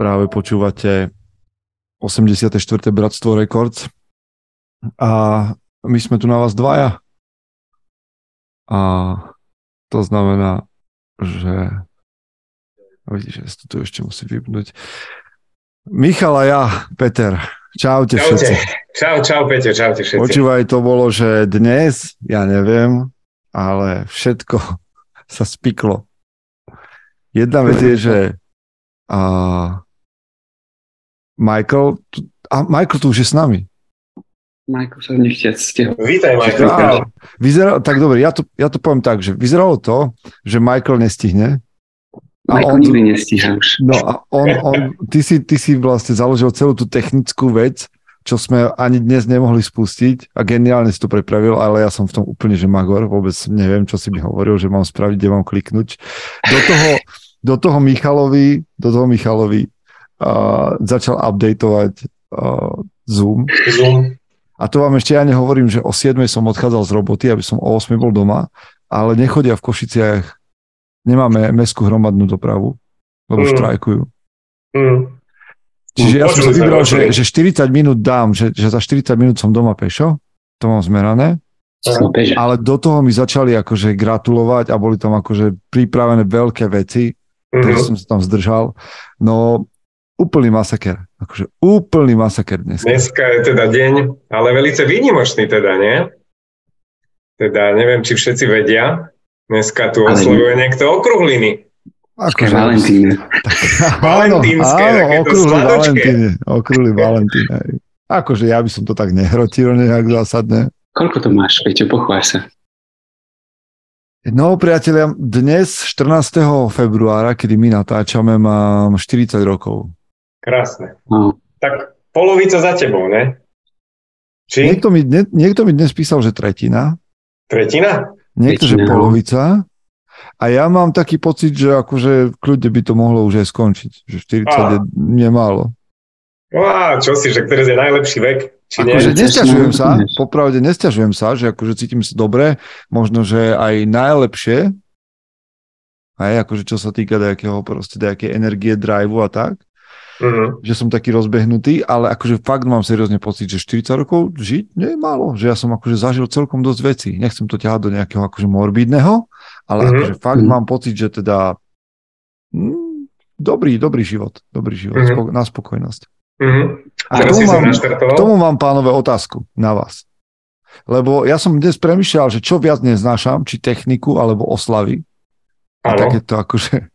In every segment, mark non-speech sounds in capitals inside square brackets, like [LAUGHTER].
Práve počúvate 84. Bratstvo Records a my sme tu na vás dvaja. A to znamená, že vidíš, že tu ešte musí vypnúť. Michal a ja, Peter. Čaute, čaute. všetci. Čau, čau, Peter, čaute všetci. Počúvaj, to bolo, že dnes, ja neviem, ale všetko [LAUGHS] sa spiklo. Jedna vec je, že a Michael, a Michael tu už je s nami. Michael sa nechťať stiahol. Vítaj, Michael. Á, vyzeralo, tak dobre, ja to, ja to poviem tak, že vyzeralo to, že Michael nestihne. A Michael on, nikdy nestíha už. No a on, on, ty, si, ty si vlastne založil celú tú technickú vec, čo sme ani dnes nemohli spustiť a geniálne si to prepravil, ale ja som v tom úplne, že magor, vôbec neviem, čo si mi hovoril, že mám spraviť, kde mám kliknúť. Do toho, do toho Michalovi, do toho Michalovi uh, začal updateovať uh, Zoom. Zoom. A to vám ešte ja nehovorím, že o 7 som odchádzal z roboty, aby som o 8 bol doma, ale nechodia v Košiciach, nemáme mestskú hromadnú dopravu, lebo mm. štrajkujú. Mm. Čiže ja som si vybral, že, že 40 minút dám, že, že za 40 minút som doma pešo, to mám zmerané, ale do toho mi začali akože gratulovať a boli tam akože pripravené veľké veci, mm-hmm. takže som sa tam zdržal. No úplný masaker, akože úplný masaker dnes. Dneska je teda deň, ale velice výnimočný teda, nie? Teda neviem, či všetci vedia, dneska tu oslovuje niekto okruhliny. Akože Valentíne. Valentínske, áno, okrúhly Valentíne. Okrúhly Valentíne. Akože ja by som to tak nehrotil nejak zásadne. Koľko to máš, Peťo, pochváľ sa. No, priatelia, dnes, 14. februára, kedy my natáčame, mám 40 rokov. Krásne. No. Tak polovica za tebou, ne? Či? Niekto mi, nie, niekto mi dnes písal, že tretina. Tretina? Niekto, tretina. že no. polovica. A ja mám taký pocit, že akože kľudne by to mohlo už aj skončiť. Že 40 a. je nemálo. No a čo si, že ktorý je najlepší vek? Či akože nesťažujem sa, popravde nesťažujem sa, že akože cítim sa dobre, možno, že aj najlepšie, aj akože čo sa týka nejakého proste nejakej energie, driveu a tak, uh-huh. že som taký rozbehnutý, ale akože fakt mám seriózne pocit, že 40 rokov žiť nie je málo, že ja som akože zažil celkom dosť vecí. Nechcem to ťahať do nejakého akože morbidného, ale mm-hmm. akože fakt mm-hmm. mám pocit, že teda mm, dobrý, dobrý život, dobrý život, mm-hmm. spoko- na spokojnosť. Mm-hmm. A k tomu, mám, k tomu mám, pánové, otázku na vás. Lebo ja som dnes premyšľal, že čo viac neznášam, či techniku alebo oslavy. A takéto akože,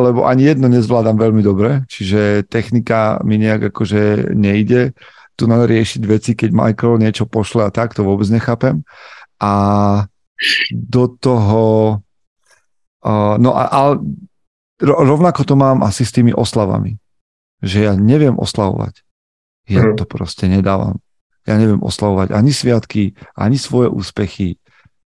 lebo ani jedno nezvládam veľmi dobre, čiže technika mi nejak akože nejde tu na riešiť veci, keď Michael niečo pošle a tak, to vôbec nechápem. A do toho... No a, ale rovnako to mám asi s tými oslavami. Že ja neviem oslavovať. Ja mm. to proste nedávam. Ja neviem oslavovať ani sviatky, ani svoje úspechy,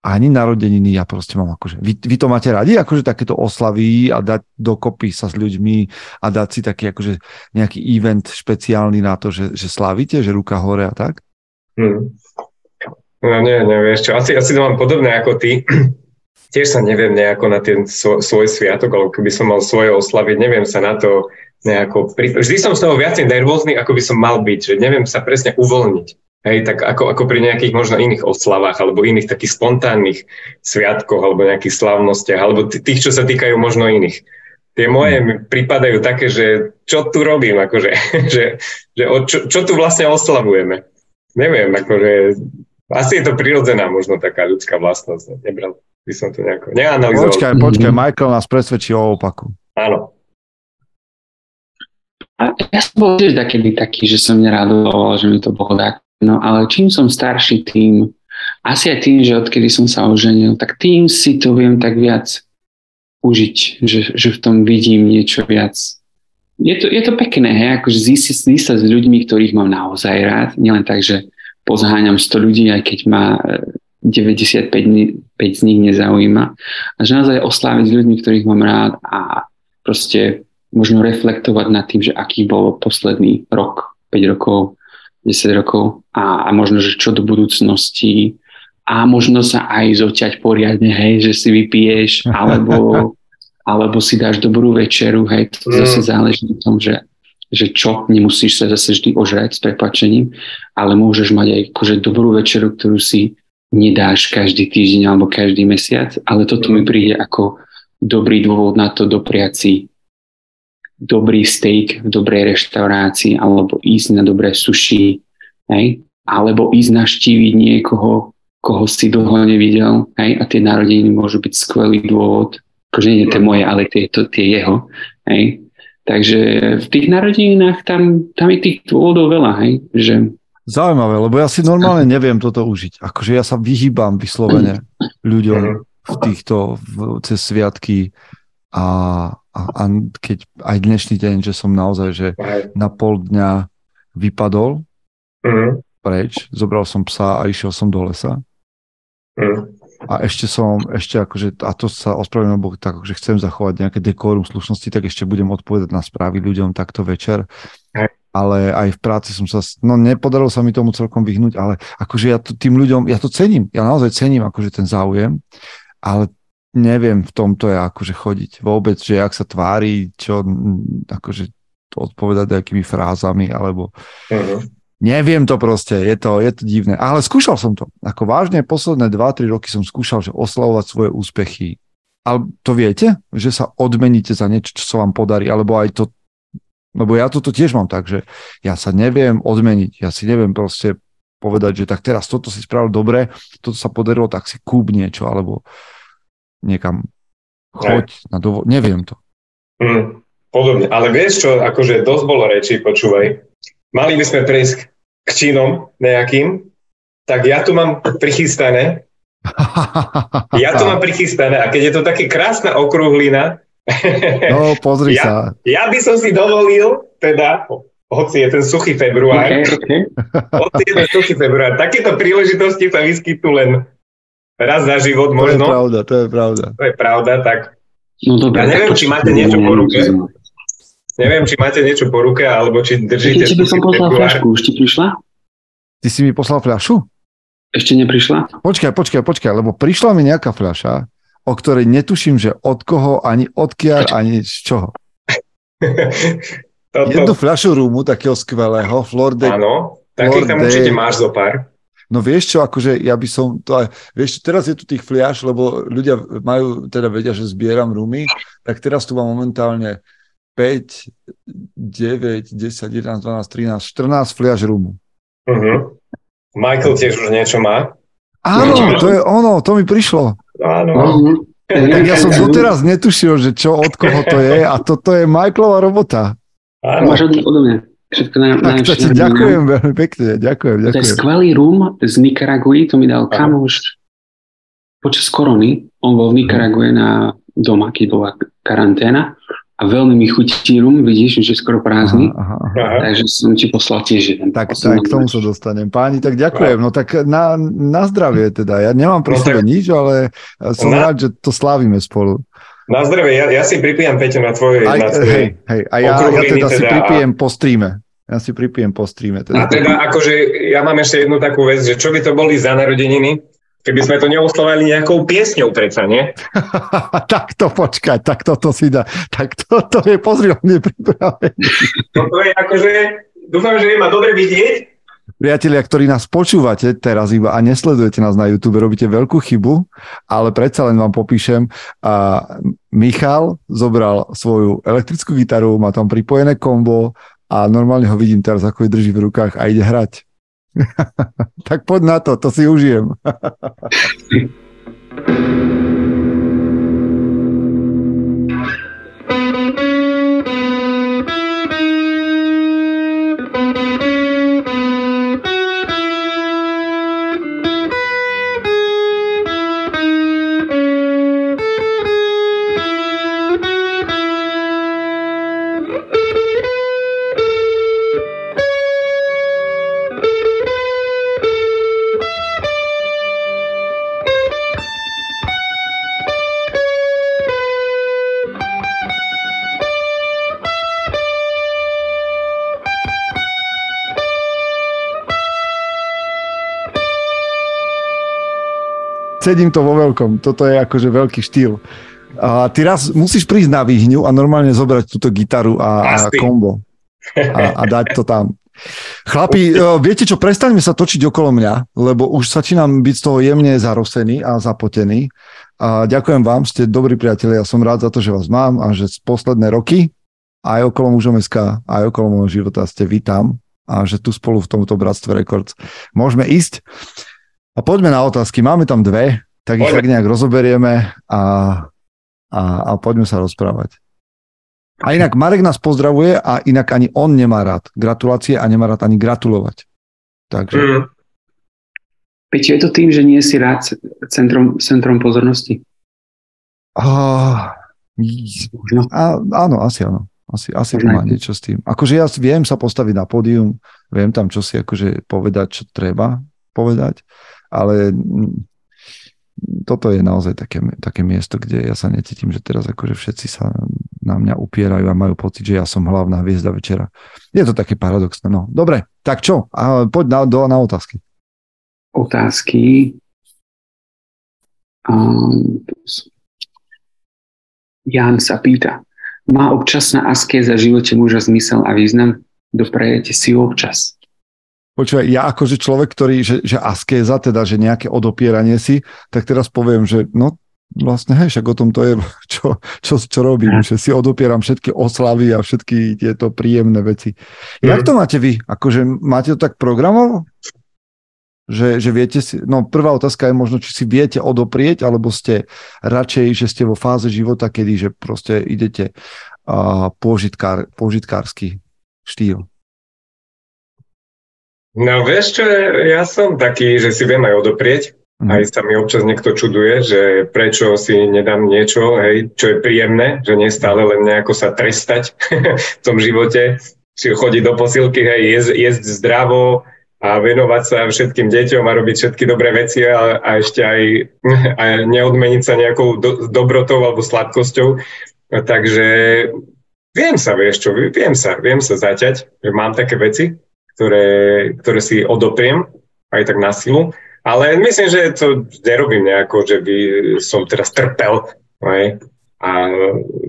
ani narodeniny. Ja proste mám akože... Vy, vy to máte radi? Akože takéto oslavy a dať dokopy sa s ľuďmi a dať si taký akože nejaký event špeciálny na to, že, že slavíte, že ruka hore a tak? Mm. No nie, nevieš čo. Asi, asi to mám podobné ako ty. [CLEARS THROAT] Tiež sa neviem nejako na ten svoj, svoj sviatok, alebo keby som mal svoje oslavy, neviem sa na to nejako... Vždy som z toho viacej nervózny, ako by som mal byť, že neviem sa presne uvoľniť. Hej, tak ako, ako pri nejakých možno iných oslavách, alebo iných takých spontánnych sviatkoch, alebo nejakých slavnostiach, alebo tých, čo sa týkajú možno iných. Tie moje mi pripadajú také, že čo tu robím, akože, [LAUGHS] že, že o, čo, čo tu vlastne oslavujeme. Neviem, akože asi je to prirodzená možno taká ľudská vlastnosť. Nebral by som to nejako neanalizoval. Počkaj, počkaj, Michael nás presvedčí o opaku. Áno. A ja som bol tiež taký, taký, že som neradoval, že mi to bolo tak. No ale čím som starší, tým asi aj tým, že odkedy som sa oženil, tak tým si to viem tak viac užiť, že, že v tom vidím niečo viac. Je to, je to pekné, hej, akože zistiť sa s ľuďmi, ktorých mám naozaj rád, nielen tak, že pozháňam 100 ľudí, aj keď ma 95 e, z nich nezaujíma. A že naozaj osláviť s ľuďmi, ktorých mám rád a proste možno reflektovať nad tým, že aký bol posledný rok, 5 rokov, 10 rokov a, a možno, že čo do budúcnosti a možno sa aj zoťať poriadne, hej, že si vypiješ, [LAUGHS] alebo alebo si dáš dobrú večeru, hej, to mm. zase záleží na tom, že, že čo, nemusíš sa zase vždy ožrať s prepačením, ale môžeš mať aj akože dobrú večeru, ktorú si nedáš každý týždeň alebo každý mesiac, ale toto mi príde ako dobrý dôvod na to dopriať si dobrý steak v dobrej reštaurácii alebo ísť na dobré sushi, hej? alebo ísť naštíviť niekoho, koho si dlho nevidel hej? a tie narodeniny môžu byť skvelý dôvod, akože nie tie moje, ale tie, to, tie jeho. Hej? Takže v tých narodeninách tam, tam je tých dôvodov veľa, hej? že Zaujímavé, lebo ja si normálne [LAUGHS] neviem toto užiť. Akože ja sa vyhýbam vyslovene [LAUGHS] ľuďom v týchto v, cez sviatky a, a, a keď aj dnešný deň, že som naozaj že na pol dňa vypadol mm. preč, zobral som psa a išiel som do lesa. Mm. A ešte som, ešte akože, a to sa ospravedlňujem, lebo tak, že chcem zachovať nejaké dekorum slušnosti, tak ešte budem odpovedať na správy ľuďom takto večer ale aj v práci som sa, no nepodarilo sa mi tomu celkom vyhnúť, ale akože ja to tým ľuďom, ja to cením, ja naozaj cením akože ten záujem, ale neviem v tomto je akože chodiť. Vôbec, že ak sa tvári, čo akože odpovedať nejakými frázami, alebo uh-huh. neviem to proste, je to, je to divné, ale skúšal som to, ako vážne posledné 2-3 roky som skúšal, že oslavovať svoje úspechy, ale to viete, že sa odmeníte za niečo, čo sa vám podarí, alebo aj to lebo ja toto tiež mám tak, že ja sa neviem odmeniť, ja si neviem proste povedať, že tak teraz toto si spravil dobre, toto sa podarilo, tak si kúp niečo, alebo niekam choď na dovol, neviem to. Mm, podobne, ale vieš čo, akože dosť bolo reči, počúvaj. Mali by sme prejsť k činom nejakým, tak ja tu mám prichystané, [LAUGHS] ja tu mám prichystané a keď je to také krásna okrúhlina, [LAUGHS] No, pozri ja, sa. Ja by som si dovolil, teda, hoci je ten suchý február, okay, okay. hoci je ten suchý február, takéto príležitosti sa vyskytnú len raz za život možno. To je pravda, to je pravda. To je pravda, tak no, dobré, ja neviem, či máte niečo po ruke. Neviem, či máte niečo po ruke, alebo či držíte... Či by som poslal fľašku, už ti prišla? Ty si mi poslal fľašu? Ešte neprišla? Počkaj, počkaj, počkaj, lebo prišla mi nejaká fľaša o ktorej netuším, že od koho, ani odkiaľ, ani z čoho. [LAUGHS] Toto... Jednu fľašu rúmu takého skvelého, Flor de... Áno, takých tam určite máš zo pár. No vieš čo, akože ja by som to aj, vieš, teraz je tu tých fliaš, lebo ľudia majú, teda vedia, že zbieram rumy, tak teraz tu mám momentálne 5, 9, 10, 11, 12, 13, 14 fliaš rumu. Uh-huh. Michael tiež už niečo má. Áno, to je ono, to mi prišlo. Áno. Tak ja som doteraz netušil, že čo, od koho to je a toto je Michaelova robota. Áno. Máš od, odo mňa. Všetko na, tak to ti ďakujem veľmi pekne, ďakujem, ďakujem. To je skvelý rum z Nikaraguji, to mi dal kamoš počas korony. On bol v Nikarague na doma, keď bola karanténa a veľmi mi chutí rum, vidíš, že je skoro prázdny, aha, aha. takže som ti poslal tiež jeden. Tak, tak k tomu sa dostanem. Páni, tak ďakujem. No tak na, na zdravie teda. Ja nemám pri no, sebe nič, ale som na... rád, že to slávime spolu. Na zdravie, ja, ja si pripijam Peťo na tvoje... Aj, na hej, hej, a ja, ja teda, teda si pripijem a... po streame. Ja si pripijem po streame. Teda. A teda akože ja mám ešte jednu takú vec, že čo by to boli za narodeniny, Keby sme to neoslovali nejakou piesňou predsa, nie? [LAUGHS] tak to počkať, tak toto si dá. Tak toto je, pozri, on je pripravený. [LAUGHS] toto je akože, dúfam, že je ma dobre vidieť. Priatelia, ktorí nás počúvate teraz iba a nesledujete nás na YouTube, robíte veľkú chybu, ale predsa len vám popíšem. A Michal zobral svoju elektrickú gitaru, má tam pripojené kombo a normálne ho vidím teraz, ako ju drží v rukách a ide hrať. [LAUGHS] tak poď na to, to si užijem. [LAUGHS] Cedím to vo veľkom. Toto je akože veľký štýl. A ty raz musíš prísť na výhňu a normálne zobrať túto gitaru a, a kombo a, a dať to tam. Chlapi, viete čo, prestaňme sa točiť okolo mňa, lebo už začínam byť z toho jemne zarosený a zapotený. A ďakujem vám, ste dobrí priatelia, ja som rád za to, že vás mám a že z posledné roky aj okolo mužom SK, aj okolo môjho života ste vítam a že tu spolu v tomto Bratstve Records môžeme ísť. A poďme na otázky. Máme tam dve, tak ich tak nejak rozoberieme a, a, a poďme sa rozprávať. A inak Marek nás pozdravuje a inak ani on nemá rád gratulácie a nemá rád ani gratulovať. Takže... Mm. Peťo, je to tým, že nie si rád centrom, centrom pozornosti? Ah, a, áno, asi áno. Asi, asi to má niečo s tým. Akože ja viem sa postaviť na pódium, viem tam čo si akože povedať, čo treba povedať, ale toto je naozaj také, také miesto, kde ja sa necítim, že teraz akože všetci sa na mňa upierajú a majú pocit, že ja som hlavná hviezda večera. Je to také paradoxné. No, dobre, tak čo? A poď na, do, na otázky. Otázky. Um, Jan sa pýta, má občasná askéza v živote muža zmysel a význam? Doprajete si ju občas. Počúvaj, ja akože človek, ktorý, že, že askéza, teda, že nejaké odopieranie si, tak teraz poviem, že no vlastne, hej, však o tom to je, [LAUGHS] čo, čo, čo robím, že si odopieram všetky oslavy a všetky tieto príjemné veci. Mm. Jak to máte vy? Akože máte to tak programovo? Že, že viete si, no prvá otázka je možno, či si viete odoprieť, alebo ste radšej, že ste vo fáze života, kedy, že proste idete uh, požitkár, požitkársky štýl. No vieš čo, ja som taký, že si viem aj odoprieť. Mm. Aj sa mi občas niekto čuduje, že prečo si nedám niečo, hej, čo je príjemné, že nie stále len nejako sa trestať [LAUGHS] v tom živote, či chodiť do posilky, hej, jesť, jesť zdravo a venovať sa všetkým deťom a robiť všetky dobré veci a, a ešte aj, [LAUGHS] aj neodmeniť sa nejakou do, dobrotou alebo sladkosťou. Takže viem sa, vieš čo, viem sa, viem sa zaťať, že mám také veci, ktoré, ktoré si odopriem aj tak na silu. Ale myslím, že to nerobím nejako, že by som teraz trpel aj, a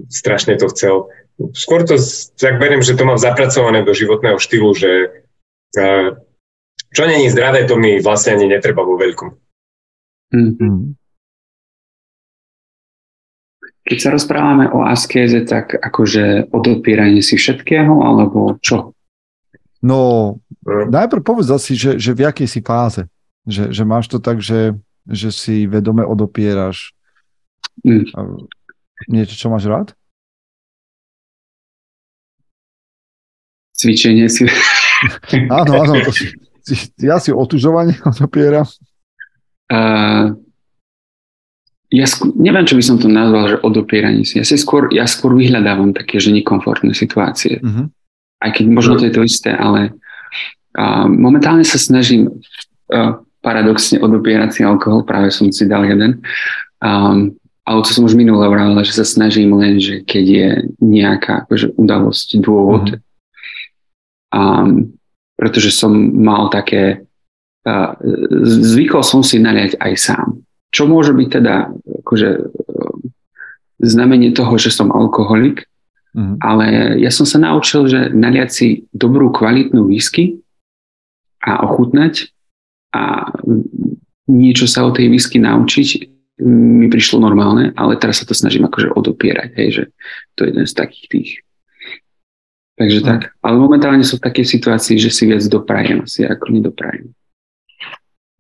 strašne to chcel. Skôr to tak beriem, že to mám zapracované do životného štýlu, že čo není zdravé, to mi vlastne ani netreba vo veľkom. Mm-hmm. Keď sa rozprávame o askéze, tak akože odopieranie si všetkého, alebo čo? No, najprv povedz asi, že, že v jakej si fáze. Že, že máš to tak, že, že si vedome odopieraš mm. niečo, čo máš rád? Cvičenie si. [LAUGHS] áno, áno. To si, ja si otužovanie [LAUGHS] odopieram. Uh, ja skôr, neviem, čo by som to nazval, že odopieranie si. Ja, si skôr, ja skôr vyhľadávam také, že nekomfortné situácie. Uh-huh aj keď možno to je to isté, ale uh, momentálne sa snažím uh, paradoxne odopierať si alkohol, práve som si dal jeden. Um, ale to som už minule vravil, že sa snažím len, že keď je nejaká akože, udalosť, dôvod. Mm. Um, pretože som mal také, uh, zvykol som si naliať aj sám. Čo môže byť teda akože, uh, znamenie toho, že som alkoholik, Mm-hmm. Ale ja som sa naučil, že naliať si dobrú kvalitnú whisky a ochutnať a niečo sa o tej whisky naučiť mi prišlo normálne, ale teraz sa to snažím akože odopierať, hej, že to je jeden z takých tých. Takže mm. tak. Ale momentálne som v takej situácii, že si viac doprajem asi ako nedoprajem.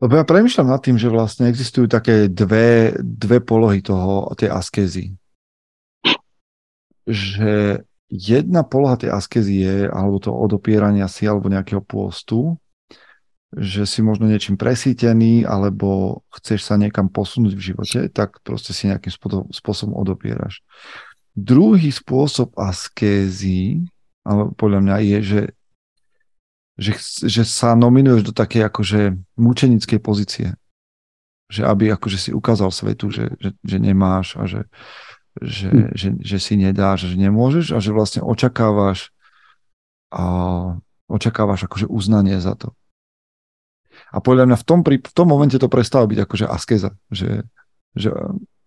Lebo ja premyšľam nad tým, že vlastne existujú také dve, dve polohy toho, tej askézy že jedna poloha tej askezy je, alebo to odopierania si, alebo nejakého pôstu, že si možno niečím presítený, alebo chceš sa niekam posunúť v živote, tak proste si nejakým spôsobom odopieraš. Druhý spôsob askézy, ale podľa mňa je, že, že, že sa nominuješ do takej akože mučenickej pozície. Že aby akože si ukázal svetu, že, že, že nemáš a že, že, hm. že, že si nedáš, že nemôžeš a že vlastne očakávaš a očakávaš akože uznanie za to. A podľa mňa v tom, v tom momente to prestáva byť akože askeza, že, že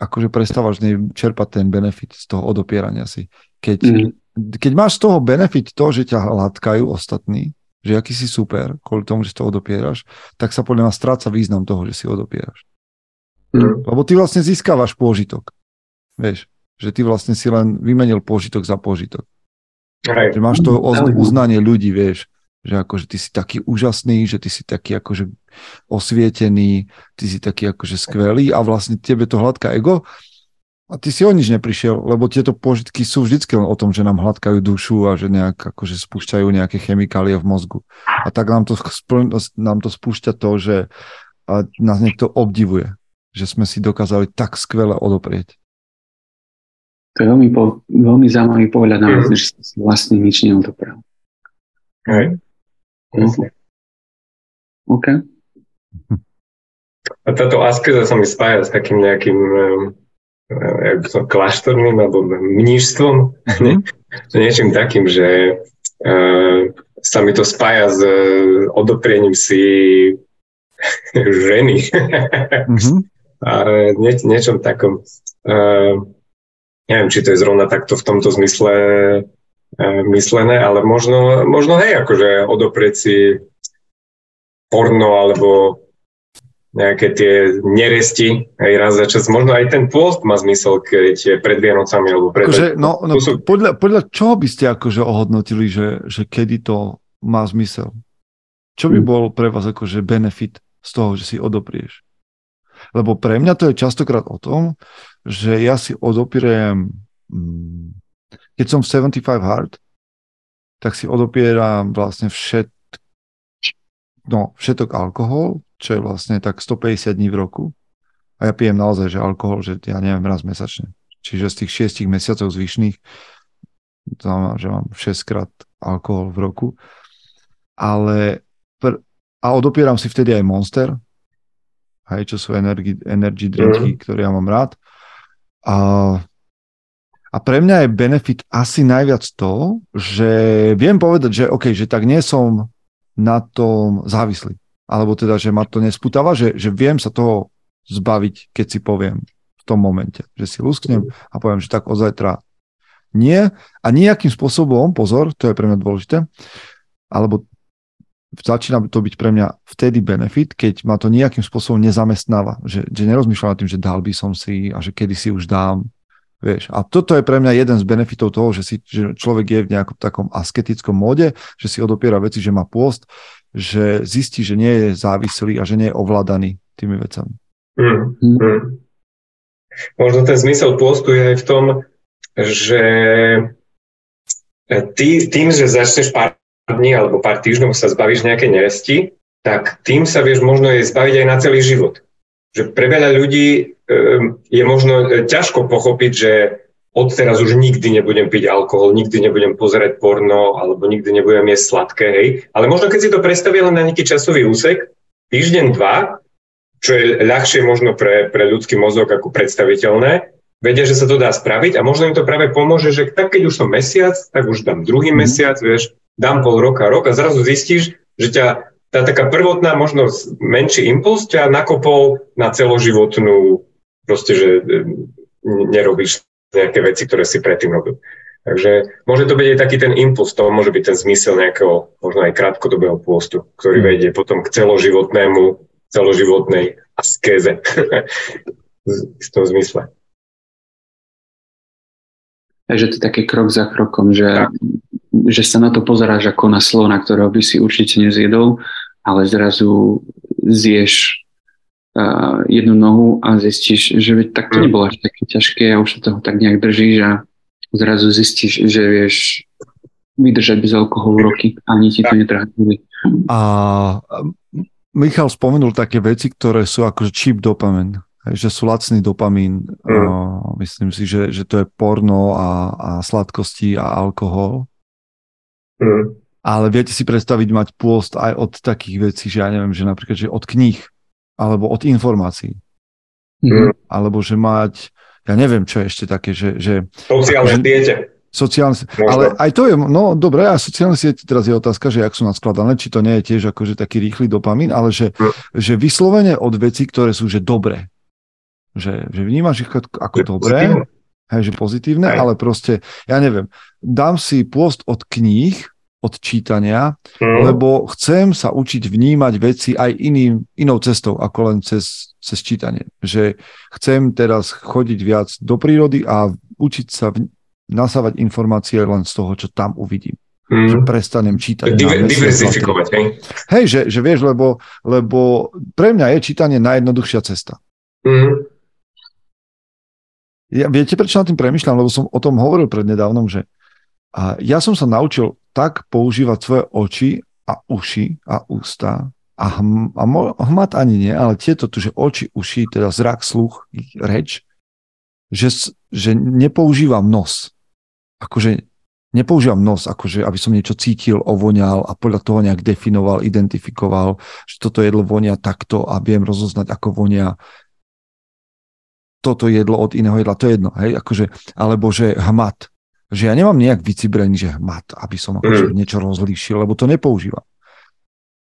akože prestávaš čerpať ten benefit z toho odopierania si. Keď, mm. keď máš z toho benefit to, že ťa hladkajú ostatní, že aký si super, kvôli tomu, že to odopieraš, tak sa podľa mňa stráca význam toho, že si odopieraš. Mm. Lebo ty vlastne získavaš pôžitok. Vieš, že ty vlastne si len vymenil pôžitok za pôžitok. Aj. Že máš to uznanie ľudí, vieš, že akože ty si taký úžasný, že ty si taký akože osvietený, ty si taký akože skvelý a vlastne tebe to hladká ego a ty si o nič neprišiel, lebo tieto požitky sú vždycky len o tom, že nám hladkajú dušu a že nejak akože spúšťajú nejaké chemikálie v mozgu. A tak nám to, nám to spúšťa to, že nás niekto obdivuje, že sme si dokázali tak skvele odoprieť. To je veľmi, po, veľmi zaujímavý pohľad na mm. že si vlastne nič neodoprel. Hej. Jasne. OK. A táto askeza sa mi spája s takým nejakým um, kláštorným alebo mnížstvom. [LAUGHS] Mm-hmm. Niečím takým, že uh, sa mi to spája s uh, odopriením si [LAUGHS] ženy. mm-hmm. [LAUGHS] A nie, niečom takom. Uh, neviem, či to je zrovna takto v tomto zmysle uh, myslené, ale možno, možno hej, akože odoprieť si porno alebo nejaké tie neresti aj raz za čas. Možno aj ten pôst má zmysel, keď je pred Vianocami alebo pred... Akože, no, no, sú... podľa, podľa čoho by ste akože ohodnotili, že, že kedy to má zmysel? Čo by hm. bol pre vás akože benefit z toho, že si odoprieš? Lebo pre mňa to je častokrát o tom, že ja si odopierem, mm, keď som v 75 Hard, tak si odopieram vlastne všet, no, všetok alkohol, čo je vlastne tak 150 dní v roku. A ja pijem naozaj, že alkohol, že ja neviem, raz mesačne. Čiže z tých 6 mesiacov zvyšných to znamená, že mám 6 krát alkohol v roku. Ale pr- a odopieram si vtedy aj Monster, aj čo sú energy, energy drinky, mm. ktoré ja mám rád. A, a pre mňa je benefit asi najviac to, že viem povedať, že OK, že tak nie som na tom závislý. Alebo teda, že ma to nesputáva, že, že viem sa toho zbaviť, keď si poviem v tom momente. Že si lusknem a poviem, že tak od zajtra nie. A nejakým spôsobom, pozor, to je pre mňa dôležité, alebo začína to byť pre mňa vtedy benefit, keď ma to nejakým spôsobom nezamestnáva. Že, že nerozmýšľam nad tým, že dal by som si a že kedy si už dám. Vieš, a toto je pre mňa jeden z benefitov toho, že, si, že človek je v nejakom takom asketickom móde, že si odopiera veci, že má pôst, že zistí, že nie je závislý a že nie je ovládaný tými vecami. Mm, mm. Možno ten zmysel pôstu je aj v tom, že ty, tým, že začneš pár dní alebo pár týždňov sa zbavíš nejaké neresti, tak tým sa vieš možno je zbaviť aj na celý život. Že pre veľa ľudí um, je možno ťažko pochopiť, že odteraz už nikdy nebudem piť alkohol, nikdy nebudem pozerať porno, alebo nikdy nebudem jesť sladké, hej. Ale možno keď si to predstavia len na nejaký časový úsek, týždeň, dva, čo je ľahšie možno pre, pre ľudský mozog ako predstaviteľné, vedia, že sa to dá spraviť a možno im to práve pomôže, že tak keď už som mesiac, tak už dám druhý mm. mesiac, vieš, dám pol roka, rok a zrazu zistíš, že ťa tá taká prvotná, možno menší impuls ťa nakopol na celoživotnú, proste, že e, nerobíš nejaké veci, ktoré si predtým robil. Takže môže to byť aj taký ten impuls, to môže byť ten zmysel nejakého možno aj krátkodobého pôstu, ktorý mm. vedie potom k celoživotnému, celoživotnej askéze v tom zmysle. Takže to je taký krok za krokom, že, že sa na to pozeráš ako na slona, ktorého by si určite nezjedol, ale zrazu zješ uh, jednu nohu a zistíš, že tak to mm. nebolo až také ťažké a už sa toho tak nejak držíš a zrazu zistíš, že vieš vydržať bez alkoholu roky a ani ti to netrhá. A Michal spomenul také veci, ktoré sú akože cheap dopamin, že sú lacný dopamín. Mm. Myslím si, že, že to je porno a, a sladkosti a alkohol. Mm. Ale viete si predstaviť mať pôst aj od takých vecí, že ja neviem, že napríklad, že od kníh alebo od informácií. Mm. Alebo že mať, ja neviem, čo je ešte také, že... že sociálne siete. Sociálne, ale aj to je, no dobre, a sociálne siete teraz je otázka, že ak sú naskladané, či to nie je tiež akože taký rýchly dopamín, ale že, mm. že vyslovene od vecí, ktoré sú že dobré. že, že vnímaš ich ako, ako dobré, hej, že pozitívne, hej. ale proste, ja neviem, dám si pôst od kníh, od čítania, mm. lebo chcem sa učiť vnímať veci aj iným, inou cestou, ako len cez, cez čítanie. Že chcem teraz chodiť viac do prírody a učiť sa v, nasávať informácie len z toho, čo tam uvidím. Mm. Že prestanem čítať. Diver, diversifikovať, hej? Hej, že, že vieš, lebo, lebo pre mňa je čítanie najjednoduchšia cesta. Mm. Ja, viete, prečo na tým premyšľam? Lebo som o tom hovoril prednedávnom, že a ja som sa naučil tak používať svoje oči a uši a ústa a, hm, a mo, hmat ani nie, ale tieto tu, že oči, uši, teda zrak, sluch, reč, že, že nepoužívam nos. Akože nepoužívam nos, akože aby som niečo cítil, ovoňal a podľa toho nejak definoval, identifikoval, že toto jedlo vonia takto a viem rozoznať, ako vonia toto jedlo od iného jedla, to je jedno, hej, akože, alebo že hmat, že ja nemám nejak vycibrený, že hmat, aby som akože mm. niečo rozlíšil, lebo to nepoužívam.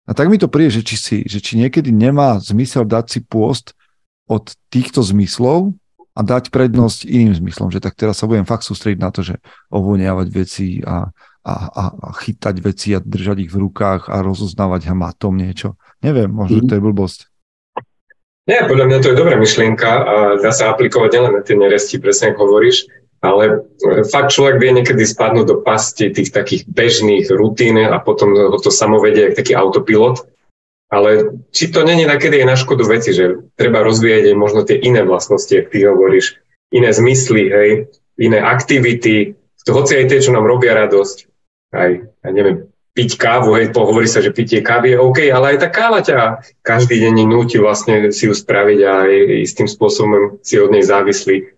A tak mi to príde, že či, si, že či niekedy nemá zmysel dať si pôst od týchto zmyslov a dať prednosť iným zmyslom, že tak teraz sa budem fakt sústrediť na to, že ovoniavať veci a, a, a, a chytať veci a držať ich v rukách a rozoznávať hmatom niečo. Neviem, možno mm. to je blbosť. Nie, podľa mňa to je dobrá myšlienka a dá sa aplikovať nielen na tie neresti, presne ako hovoríš, ale e, fakt človek vie niekedy spadnúť do pasti tých takých bežných rutín a potom ho to samovedie ako taký autopilot. Ale či to není nakedy aj na škodu veci, že treba rozvíjať aj možno tie iné vlastnosti, ak ty hovoríš, iné zmysly, hej, iné aktivity, to hoci aj tie, čo nám robia radosť, aj, ja neviem, piť kávu, hej, hovorí sa, že pitie kávy je OK, ale aj tá káva ťa každý deň núti vlastne si ju spraviť a je istým spôsobom si od nej závislý.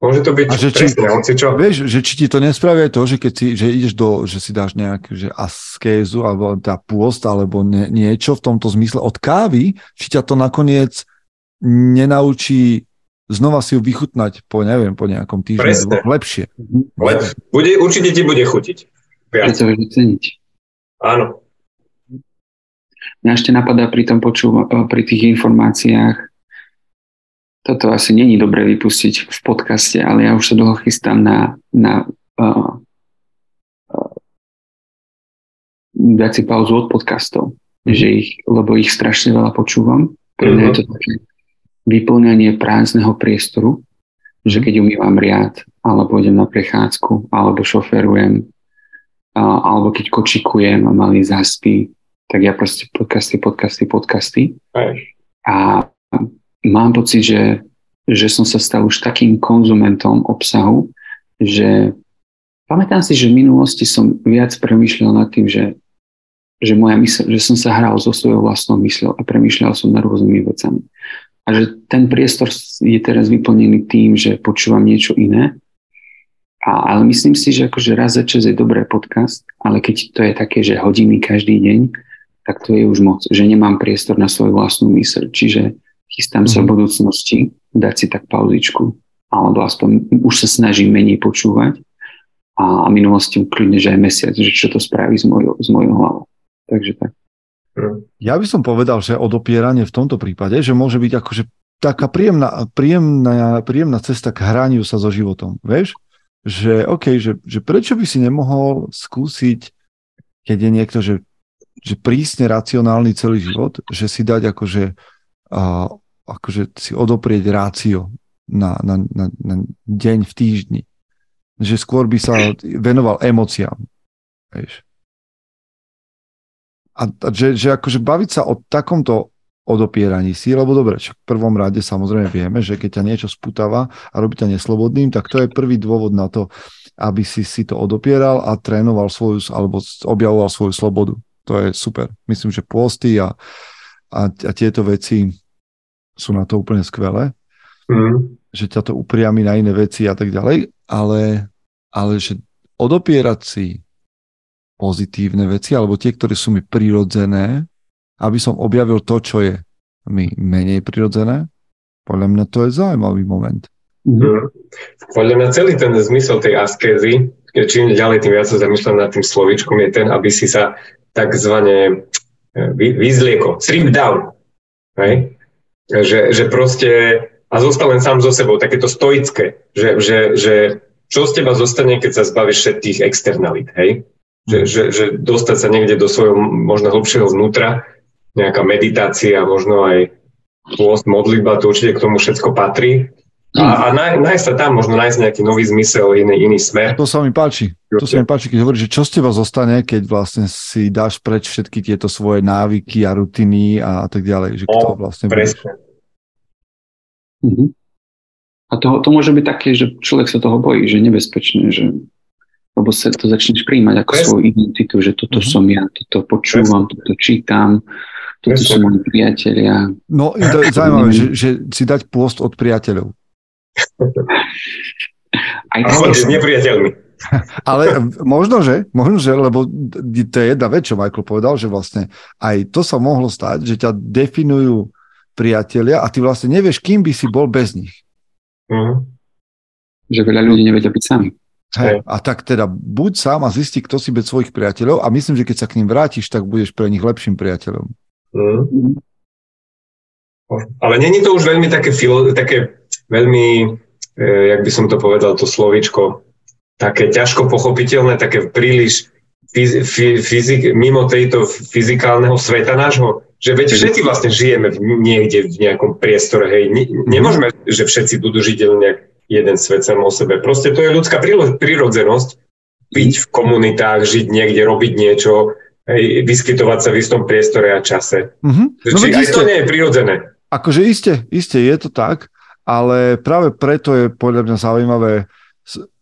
Môže to byť a že či, presne, čo. Vieš, že či ti to nespravia to, že keď si, že ideš do, že si dáš nejak, že askézu, alebo tá pôst, alebo nie, niečo v tomto zmysle od kávy, či ťa to nakoniec nenaučí znova si ju vychutnať po, neviem, po nejakom týždni lepšie. Lep. Bude, určite ti bude chutiť. Viac. to ceniť. Áno. Mňa ešte napadá pri tom počú, pri tých informáciách toto asi není dobre vypustiť v podcaste, ale ja už sa dlho chystám na, na uh, uh, dať si pauzu od podcastov, mm. že ich, lebo ich strašne veľa počúvam. Pre mňa je to mhm. také vyplňanie prázdneho priestoru, že mhm. keď umývam riad, alebo idem na prechádzku, alebo šoferujem, alebo keď kočikujem a malý zaspí, tak ja proste podcasty, podcasty, podcasty. Aj. A mám pocit, že, že som sa stal už takým konzumentom obsahu, že pamätám si, že v minulosti som viac premýšľal nad tým, že, že, moja mysl, že som sa hral so svojou vlastnou mysľou a premýšľal som nad rôznymi vecami. A že ten priestor je teraz vyplnený tým, že počúvam niečo iné. A, ale myslím si, že akože raz za čas je dobré podcast, ale keď to je také, že hodiny každý deň, tak to je už moc, že nemám priestor na svoju vlastnú mysl. Čiže chystám sa v mhm. budúcnosti dať si tak pauzičku, alebo aspoň už sa snažím menej počúvať a minulosti kľudne, že aj mesiac, že čo to spraví s mojou, s mojou hlavou. Takže tak. Ja by som povedal, že odopieranie v tomto prípade, že môže byť akože taká príjemná, príjemná, príjemná cesta k hraniu sa so životom, vieš? Že OK, že, že prečo by si nemohol skúsiť, keď je niekto, že, že prísne racionálny celý život, že si dať akože uh, akože si odoprieť rácio na, na, na, na deň v týždni. Že skôr by sa venoval emóciám. A, a že, že akože baviť sa o takomto odopieraní si, lebo dobre, v prvom rade samozrejme vieme, že keď ťa niečo sputáva a robí ťa neslobodným, tak to je prvý dôvod na to, aby si si to odopieral a trénoval svoju, alebo objavoval svoju slobodu. To je super. Myslím, že posty a, a, a tieto veci sú na to úplne skvelé, mm. že ťa to upriami na iné veci a tak ďalej, ale, ale že odopierať si pozitívne veci, alebo tie, ktoré sú mi prirodzené, aby som objavil to, čo je mi menej prirodzené, podľa mňa to je zaujímavý moment. Mm. Podľa mňa celý ten zmysel tej askézy, čím ďalej, tým viac sa zamýšľam nad tým slovičkom, je ten, aby si sa takzvané eh, vyzlieko, strip down. Hej? Že, že proste a zostal len sám so sebou, takéto stoické, že, že, že čo z teba zostane, keď sa zbavíš všetkých externalít, hej? Že, že, že dostať sa niekde do svojho možno hlbšieho vnútra, nejaká meditácia, možno aj pôst, modlitba, to určite k tomu všetko patrí. A, a nájsť, nájsť sa tam, možno nájsť nejaký nový zmysel, iný, iný smer. To sa mi páči. To sa mi páči, keď hovoríš, že čo z teba zostane, keď vlastne si dáš preč všetky tieto svoje návyky a rutiny a tak ďalej. Že kto o, vlastne presne. Uh-huh. A to, to môže byť také, že človek sa toho bojí, že nebezpečné, že lebo sa to začneš príjmať ako Presne. svoju identitu, že toto uh-huh. som ja, toto počúvam, Presne. toto čítam, toto sú moji priatelia. No, to je [LAUGHS] zaujímavé, že, že si dať post od priateľov. [LAUGHS] Aj to s nepriateľmi. [LAUGHS] Ale možno, že, možno, že, lebo to je jedna vec, čo Michael povedal, že vlastne aj to sa mohlo stať, že ťa definujú priatelia a ty vlastne nevieš, kým by si bol bez nich. Uh-huh. Že veľa ľudí nevedia byť sami. Hej. A tak teda buď sám a zisti, kto si bez svojich priateľov a myslím, že keď sa k ním vrátiš, tak budeš pre nich lepším priateľom. Mm. Ale není to už veľmi také, filo, také veľmi, e, jak by som to povedal, to slovičko, také ťažko pochopiteľné, také príliš fyzik, mimo tejto fyzikálneho sveta nášho, že veď všetci vlastne žijeme v, niekde v nejakom priestore, hej, ne, nemôžeme, že všetci budú žiť nejak jeden svet sam o sebe. Proste to je ľudská prírodzenosť, byť v komunitách, žiť niekde, robiť niečo, hej, vyskytovať sa v istom priestore a čase. Mm-hmm. No, Čiže aj to nie je prirodzené. Akože iste, iste je to tak, ale práve preto je podľa mňa zaujímavé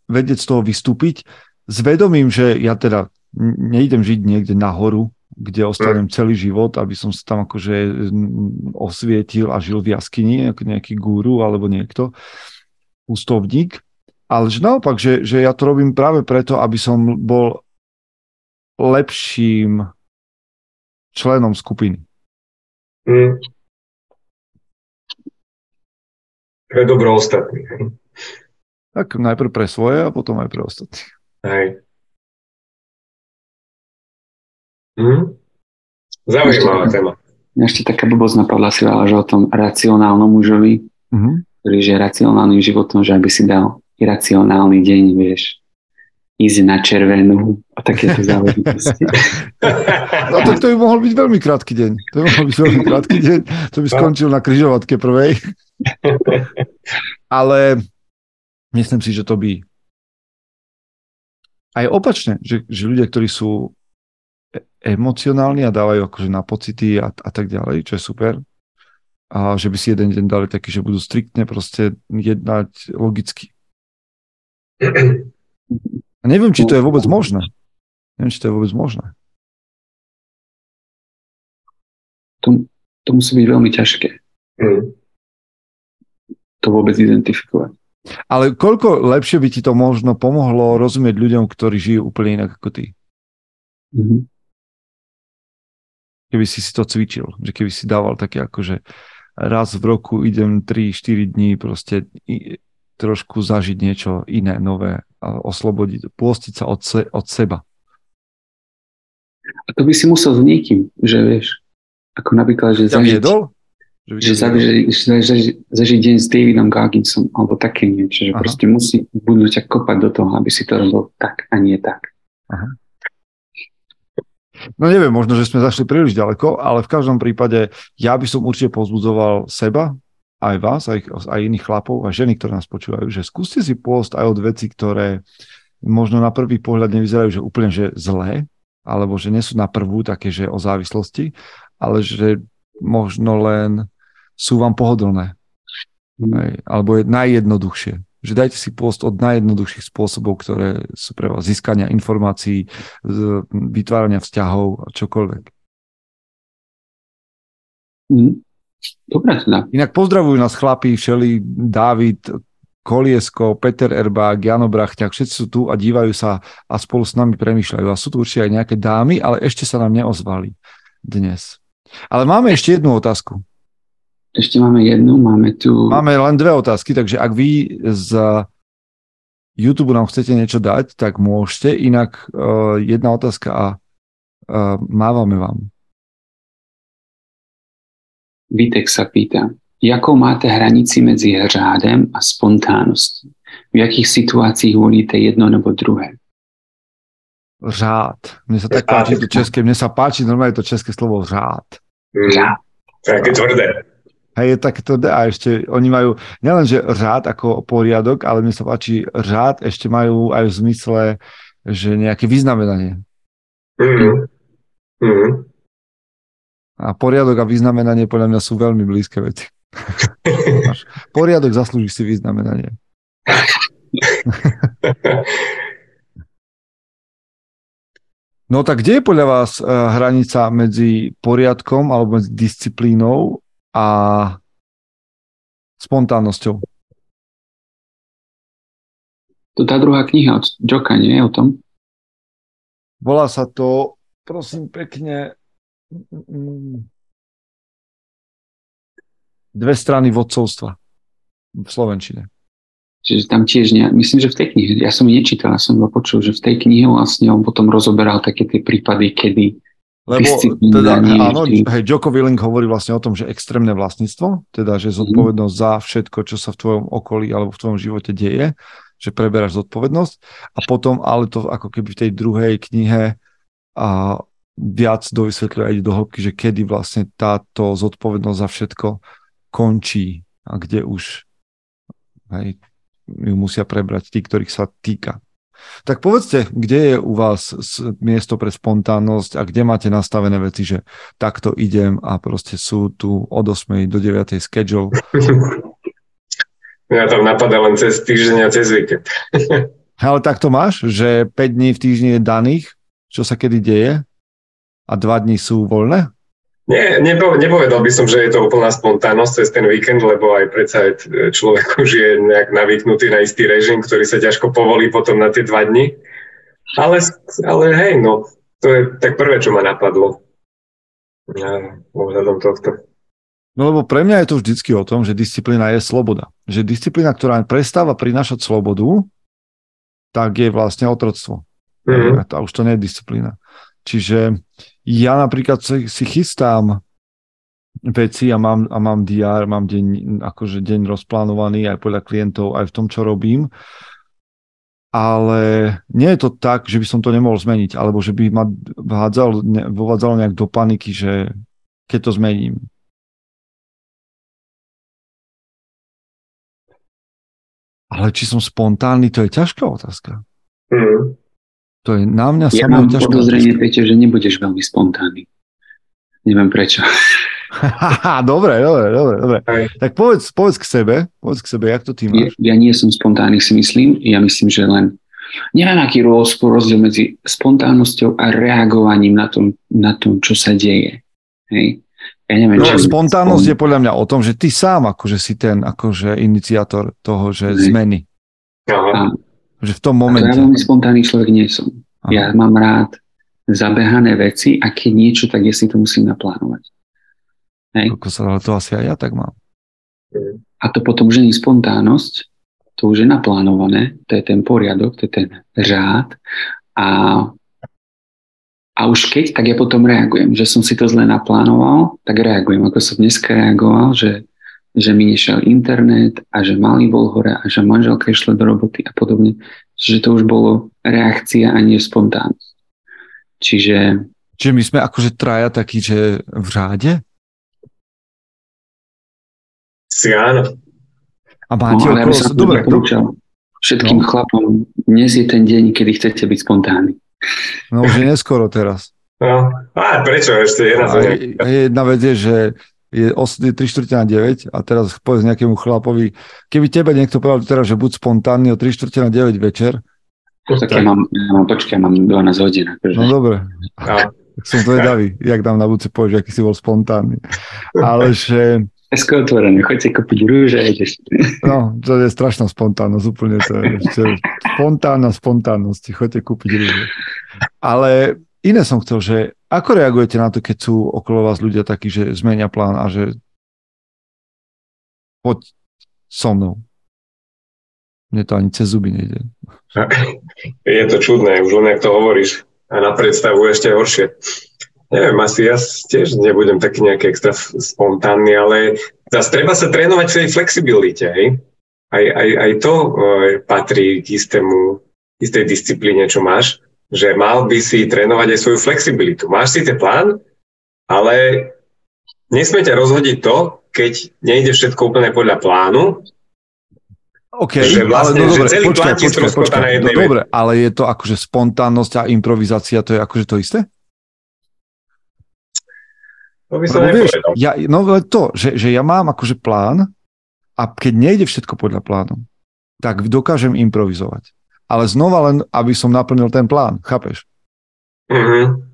vedieť z toho vystúpiť s vedomím, že ja teda nejdem žiť niekde nahoru, kde ostanem mm. celý život, aby som sa tam akože osvietil a žil v jaskyni, ako nejaký guru alebo niekto, pustovník, ale že naopak, že, že ja to robím práve preto, aby som bol lepším členom skupiny. Mm. Pre dobro ostatných. Tak najprv pre svoje a potom aj pre ostatných. Hej. Hm? Zaujímavá ešte, téma. Ešte taká blbosť napadla si že o tom racionálnom mužovi, mm-hmm. ktorý žije racionálnym životom, že aby si dal iracionálny deň, vieš, ísť na červenú a takéto záležitosti. [LAUGHS] no tak to by mohol byť veľmi krátky deň. To by mohol byť veľmi krátky deň. To by skončil na kryžovatke prvej. [LAUGHS] Ale myslím si, že to by aj opačne, že, že ľudia, ktorí sú e, emocionálni a dávajú akože na pocity a, a tak ďalej, čo je super, a že by si jeden deň dali taký, že budú striktne proste jednať logicky. [CLEARS THROAT] A neviem, či to je vôbec možné. Neviem, či to je vôbec možné. To, to musí byť veľmi ťažké. Mm. To vôbec identifikovať. Ale koľko lepšie by ti to možno pomohlo rozumieť ľuďom, ktorí žijú úplne inak ako ty? Mm-hmm. Keby si si to cvičil, že keby si dával také ako, že raz v roku idem 3-4 dní proste trošku zažiť niečo iné, nové oslobodiť, pôstiť sa od, se, od seba. A to by si musel s niekým, že vieš, ako napríklad, že ja zažiť, jedol? Že, že, zažiť, zažiť, zažiť deň s Davidom Gogginsom, alebo také niečo, že Aha. proste musí, budú ťa kopať do toho, aby si to robil tak a nie tak. Aha. No neviem, možno, že sme zašli príliš ďaleko, ale v každom prípade ja by som určite pozbudzoval seba, aj vás, aj, aj iných chlapov a ženy, ktoré nás počúvajú, že skúste si pôst aj od veci, ktoré možno na prvý pohľad nevyzerajú, že úplne že zlé, alebo že nie sú na prvú také, že o závislosti, ale že možno len sú vám pohodlné. Mm. Alebo je najjednoduchšie. Že dajte si post od najjednoduchších spôsobov, ktoré sú pre vás získania informácií, vytvárania vzťahov a čokoľvek. Mm. Dobre teda. Inak pozdravujú nás chlapí, Šeli, Dávid, Koliesko, Peter Erbák, Jano Brachťák, všetci sú tu a dívajú sa a spolu s nami premýšľajú. A sú tu určite aj nejaké dámy, ale ešte sa nám neozvali dnes. Ale máme ešte jednu otázku. Ešte máme jednu, máme tu... Máme len dve otázky, takže ak vy z YouTube nám chcete niečo dať, tak môžete. Inak uh, jedna otázka a uh, mávame vám. Vitek sa pýta, jakou máte hranici medzi řádem a spontánností? V jakých situacích volíte jedno nebo druhé? Řád. Mne sa tak páči to české, mne sa páči normálne to české slovo řád. Řád. Také tvrdé. Hej, je také tvrdé a ešte oni majú nielenže řád ako poriadok, ale mne sa páči řád, ešte majú aj v zmysle, že nejaké vyznamenanie. Mm-hmm. Mm-hmm. A poriadok a vyznamenanie podľa mňa sú veľmi blízke veci. [LAUGHS] poriadok zaslúži si vyznamenanie. [LAUGHS] No tak kde je podľa vás uh, hranica medzi poriadkom alebo medzi disciplínou a spontánnosťou? To tá druhá kniha od Joka, nie je o tom? Volá sa to, prosím pekne, dve strany vodcovstva v Slovenčine. Čiže tam tiež, ne, myslím, že v tej knihe, ja som nečítal, ja som iba počul, že v tej knihe vlastne on potom rozoberal také tie prípady, kedy lebo teda, áno, hej, Joko Willing hovorí vlastne o tom, že extrémne vlastníctvo, teda, že mhm. zodpovednosť za všetko, čo sa v tvojom okolí alebo v tvojom živote deje, že preberáš zodpovednosť a potom, ale to ako keby v tej druhej knihe a viac dovysvetľuje aj do hĺbky, že kedy vlastne táto zodpovednosť za všetko končí a kde už hej, ju musia prebrať tí, ktorých sa týka. Tak povedzte, kde je u vás miesto pre spontánnosť a kde máte nastavené veci, že takto idem a proste sú tu od 8. do 9. schedule. Ja tam napadá len cez týždeň a cez víkend. Ale tak to máš, že 5 dní v týždni je daných, čo sa kedy deje a 2 dní sú voľné? Nie, nepo, nepovedal by som, že je to úplná spontánnosť cez ten víkend, lebo aj predsa človek už je nejak navyknutý na istý režim, ktorý sa ťažko povolí potom na tie dva dni. Ale, ale hej, no, to je tak prvé, čo ma napadlo. Ja, ohľadom tohto. No lebo pre mňa je to vždycky o tom, že disciplína je sloboda. Že disciplína, ktorá prestáva prinášať slobodu, tak je vlastne otroctvo. Mm-hmm. A už to nie je disciplína. Čiže ja napríklad si, chystám veci a mám, a mám DR, mám deň, akože deň rozplánovaný aj podľa klientov, aj v tom, čo robím. Ale nie je to tak, že by som to nemohol zmeniť, alebo že by ma vhádzalo, ne, vovádzalo nejak do paniky, že keď to zmením. Ale či som spontánny, to je ťažká otázka. Mm. To je na mňa ja mám podozrenie, Peťo, že nebudeš veľmi spontánny. Neviem prečo. dobre, dobre, dobre, dobre. Tak povedz, povedz k sebe, povedz k sebe, jak to ty máš. Ja, ja nie som spontánny, si myslím. Ja myslím, že len neviem, aký rozdiel medzi spontánnosťou a reagovaním na tom, na tom čo sa deje. Hej? Ja neviem, no, spontánnosť spon... je podľa mňa o tom, že ty sám akože si ten akože iniciátor toho, že Hej. zmeny. Aha. Že v tom momente. Ja veľmi spontánny človek nie som. Aha. Ja mám rád zabehané veci a keď niečo, tak ja si to musím naplánovať. Hej. Sa, to asi aj ja tak mám. A to potom už nie je spontánnosť, to už je naplánované, to je ten poriadok, to je ten řád a, a už keď, tak ja potom reagujem, že som si to zle naplánoval, tak reagujem, ako som dneska reagoval, že že mi nešiel internet a že malý bol hore a že manželka išla do roboty a podobne. Čiže to už bolo reakcia a nie spontánnosť. Čiže... Čiže my sme akože traja takí, že v řáde? Si áno. A máte no, okolo... Ja Dobre, všetkým no. chlapom, dnes je ten deň, kedy chcete byť spontánni. No už je neskoro teraz. No, a prečo ešte jedna a jedna vec je, že je 3 čtvrte na 9 a teraz povedz nejakému chlapovi, keby tebe niekto povedal teraz, že buď spontánny o 3 čtvrte na 9 večer. Tak, tak ja mám, ja mám, počkaj, mám 12 hodín. Akože. No dobre. A. Som to vedavý, jak tam na budúce povieš, aký si bol spontánny. Ale že... Dneska otvorené, choď si kúpiť rúže a ideš. No, to je strašná spontánnosť, úplne to je spontánna spontánnosť, choďte kúpiť rúže. Ale iné som chcel, že ako reagujete na to, keď sú okolo vás ľudia takí, že zmenia plán a že poď so mnou. Mne to ani cez zuby nejde. Je to čudné, už len ak to hovoríš. A na predstavu ešte horšie. neviem, asi ja tiež nebudem taký nejaký extra spontánny, ale zase treba sa trénovať v tej flexibilite, hej? Aj, aj, aj to e, patrí k istému, istej disciplíne, čo máš, že mal by si trénovať aj svoju flexibilitu. Máš si ten plán, ale nesmie ťa rozhodiť to, keď nejde všetko úplne podľa plánu, OK, že vlastne, ale no dobre, počkaj, počkaj, počkaj, no dobre, ale je to akože spontánnosť a improvizácia, to je akože to isté? To by som vieš, ja, no to, že, že ja mám akože plán a keď nejde všetko podľa plánu, tak dokážem improvizovať. Ale znova len, aby som naplnil ten plán, chápeš? Mm-hmm.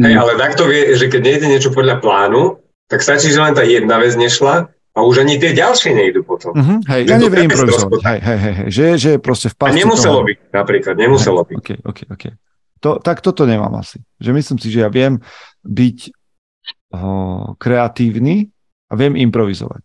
Hej, ale takto vie, že keď nejde niečo podľa plánu, tak stačí, že len tá jedna vec nešla a už ani tie ďalšie nejdu potom. Uh-huh, hej, ja neviem improvizovať. Hej, hej, hej, hej, že, že proste v A nemuselo toho... byť, napríklad, nemuselo hej, byť. Okay, okay, okay. To, tak toto nemám asi. Že myslím si, že ja viem byť o, kreatívny a viem improvizovať.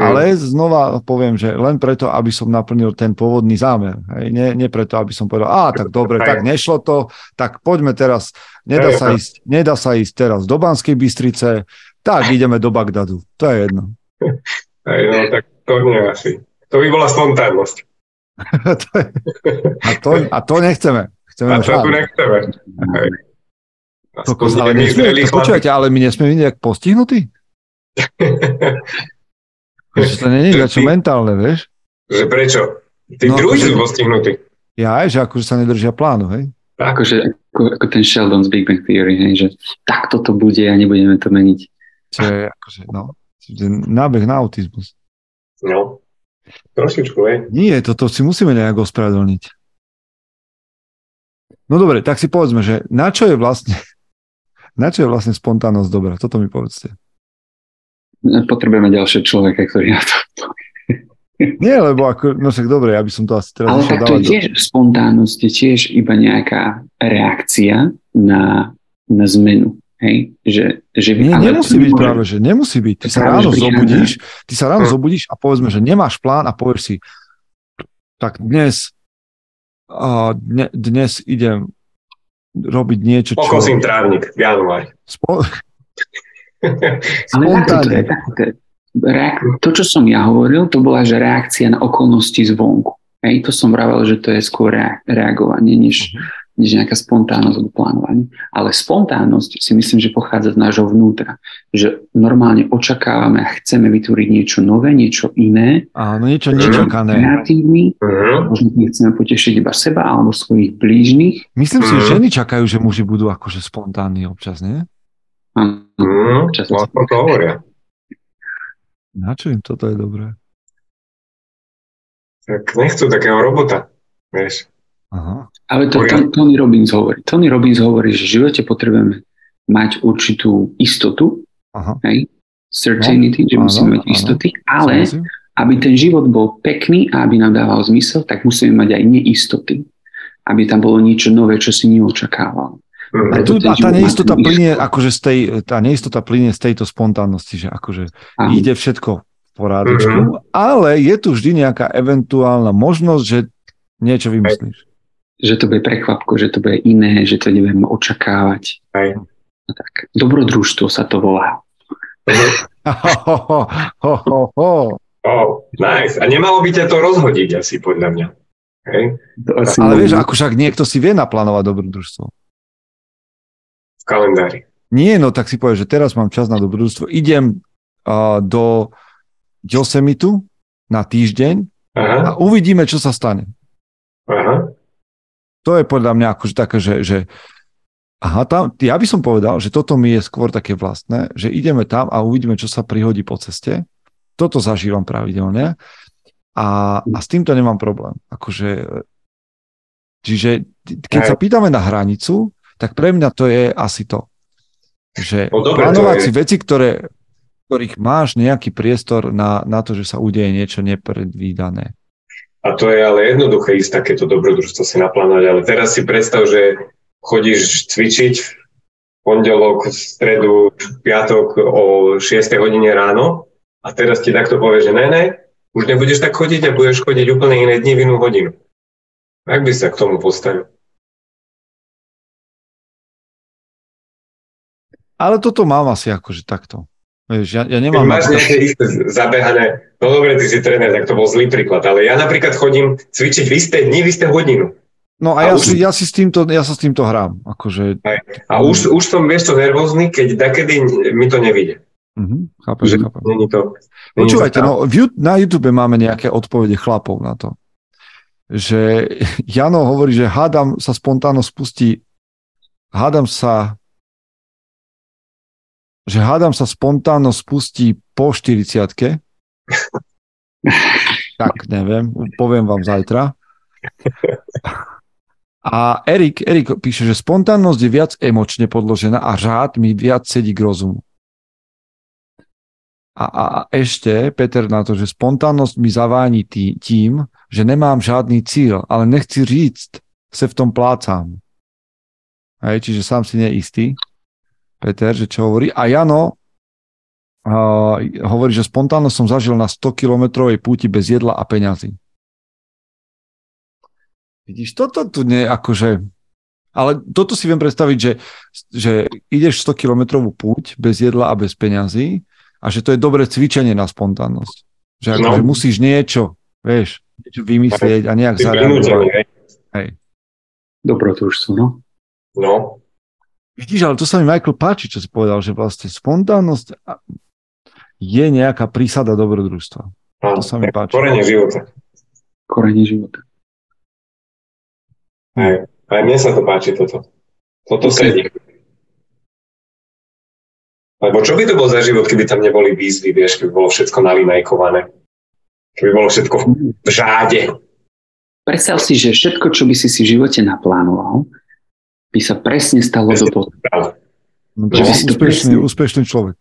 Hmm. Ale znova poviem, že len preto, aby som naplnil ten pôvodný zámer. Hej, nie, nie preto, aby som povedal, a tak dobre, tak nešlo to, tak poďme teraz, nedá sa, ísť, nedá sa ísť teraz do Banskej Bystrice, tak ideme do Bagdadu. To je jedno. Aj, no, tak to nie asi. To by bola spontánnosť. [LAUGHS] a, to, a to nechceme. Chceme a to tu nechceme. Aj. Kokos, ale, nesmie, počujete, ale my nesmieme nejak postihnutí? [LAUGHS] že to je niečo mentálne, vieš? Že prečo? Tí no, druhí sú postihnutí. Ja aj, že akože sa nedržia plánu, hej? Akože, ako, ako ten Sheldon z Big Bang Theory, hej, že takto to bude a nebudeme to meniť. Čo je akože, no, nábeh na autizmus. No, trošičku, hej. Nie, toto si musíme nejak ospravedlniť. No dobre, tak si povedzme, že na čo je vlastne, [LAUGHS] na čo je vlastne spontánnosť dobrá? Toto mi povedzte. Potrebujeme ďalšie človeka, ktorý na to Nie, lebo ako, no však dobre, ja by som to asi teraz Ale tak to je tiež, do... spontánnosť je tiež iba nejaká reakcia na, na zmenu. Hej? Že, že, Nie, ale nemusí byť nemôže... práve, že nemusí byť. Ty sa ráno zobudíš, ty sa ráno zobudíš a povedzme, že nemáš plán a povieš si, tak dnes, a dne, dnes idem robiť niečo, čo... Pokosím trávnik, január. Spo... Spontánne. To, čo som ja hovoril, to bola, že reakcia na okolnosti zvonku. Hej, to som vravel, že to je skôr reagovanie, než, než nejaká spontánnosť alebo plánovanie. Ale spontánnosť si myslím, že pochádza z nášho vnútra. Že normálne očakávame a chceme vytvoriť niečo nové, niečo iné. Áno, niečo nečakané. Kreatívny, uh-huh. možno nechceme potešiť iba seba alebo svojich blížnych. Myslím si, že mhm. ženy čakajú, že muži budú akože spontánni občas, nie? Áno, občas. No, to hovoria. Na čo im toto je dobré? Tak nechcú takého robota, vieš. Aha. Ale to, to Tony Robbins hovorí. Tony Robbins hovorí, že v živote potrebujeme mať určitú istotu, Aha. Hej? certainty, no, že musíme áno, mať áno. istoty, ale aby ten život bol pekný a aby nám dával zmysel, tak musíme mať aj neistoty. Aby tam bolo niečo nové, čo si neočakával. A, tu, a tá neistota plynie, akože z tej, tá neistota plynie z tejto spontánnosti, že akože Aha. ide všetko v porádečku, mm-hmm. ale je tu vždy nejaká eventuálna možnosť, že niečo vymyslíš že to bude prekvapko, že to bude iné, že to nebudeme očakávať. Aj. No tak, dobrodružstvo sa to volá. [LAUGHS] oh, nice. A nemalo by ťa to rozhodiť asi podľa mňa. Hej? To asi Ale vieš, ako však niekto si vie naplánovať dobrodružstvo. V kalendári. Nie, no tak si povieš, že teraz mám čas na dobrodružstvo. Idem uh, do Yosemitu na týždeň Aha. a uvidíme, čo sa stane. Aha. To je podľa mňa akože také, že, že aha, tam, ja by som povedal, že toto mi je skôr také vlastné, že ideme tam a uvidíme, čo sa prihodí po ceste. Toto zažívam pravidelne a, a s týmto nemám problém. Akože, čiže keď sa pýtame na hranicu, tak pre mňa to je asi to, že no, dobre, plánovať si veci, ktoré, ktorých máš nejaký priestor na, na to, že sa udeje niečo nepredvídané. A to je ale jednoduché ísť takéto dobrodružstvo si naplánovať. Ale teraz si predstav, že chodíš cvičiť v pondelok, v stredu, v piatok o 6 hodine ráno a teraz ti takto povie, že ne, ne, už nebudeš tak chodiť a budeš chodiť úplne iné dni v inú hodinu. Ak by sa k tomu postavil? Ale toto mám asi akože takto. Vieš, ja, ja nemám... Keď máš nejaké isté zabehané, no dobre, ty si tréner, tak to bol zlý príklad, ale ja napríklad chodím cvičiť v isté dni, v isté hodinu. No a, a ja, už... si, ja, si s týmto, ja sa s týmto hrám. Akože... A už, už som, vieš, to nervózny, keď takedy mi to nevíde. Uh-huh, chápem, že chápem. Není to, není Počúvajte, no, na YouTube máme nejaké odpovede chlapov na to. Že [LAUGHS] Jano hovorí, že hádam sa spontánno spustí hádam sa že hádam sa spontánno spustí po 40 tak neviem, poviem vám zajtra. A Erik, Erik píše, že spontánnosť je viac emočne podložená a řád mi viac sedí k rozumu. A, a, a ešte Peter na to, že spontánnosť mi zaváni tý, tím, že nemám žádný cíl, ale nechci říct, se v tom plácám. Hej, čiže sám si neistý. Peter, že čo hovorí. A Jano uh, hovorí, že spontánno som zažil na 100 kilometrovej púti bez jedla a peňazí. Vidíš, toto tu nie akože... Ale toto si viem predstaviť, že, že ideš 100 kilometrovú púť bez jedla a bez peňazí a že to je dobré cvičenie na spontánnosť. Že akože no. musíš niečo, vieš, niečo vymyslieť a nejak zareagovať. Hej. Dobrodružstvo, no. No. Vidíš, ale to sa mi Michael páči, čo si povedal, že vlastne spontánnosť je nejaká prísada dobrodružstva. To sa mi páči. Korenie života. Korenie života. Aj, aj mne sa to páči toto. Toto okay. sedí. Lebo čo by to bol za život, keby tam neboli výzvy, vieš, keby bolo všetko nalinajkované. Keby bolo všetko v žáde. Predstav si, že všetko, čo by si si v živote naplánoval, by sa presne stalo do potom. No, to je úspešný, presne... úspešný človek.